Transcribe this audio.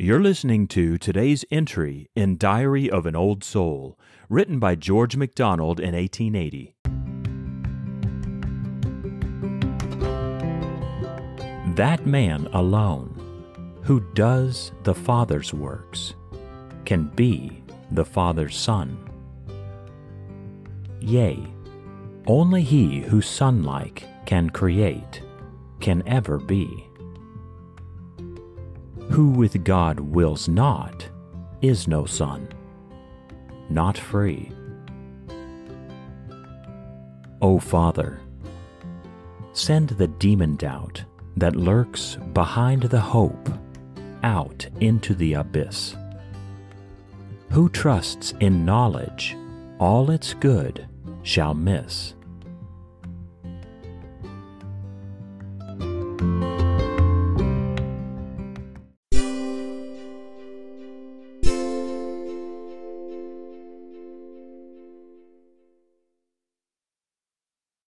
You're listening to today's entry in Diary of an Old Soul, written by George MacDonald in 1880. That man alone who does the Father's works can be the Father's Son. Yea, only he who Son-like can create can ever be. Who with God wills not is no son, not free. O Father, send the demon doubt that lurks behind the hope out into the abyss. Who trusts in knowledge all its good shall miss.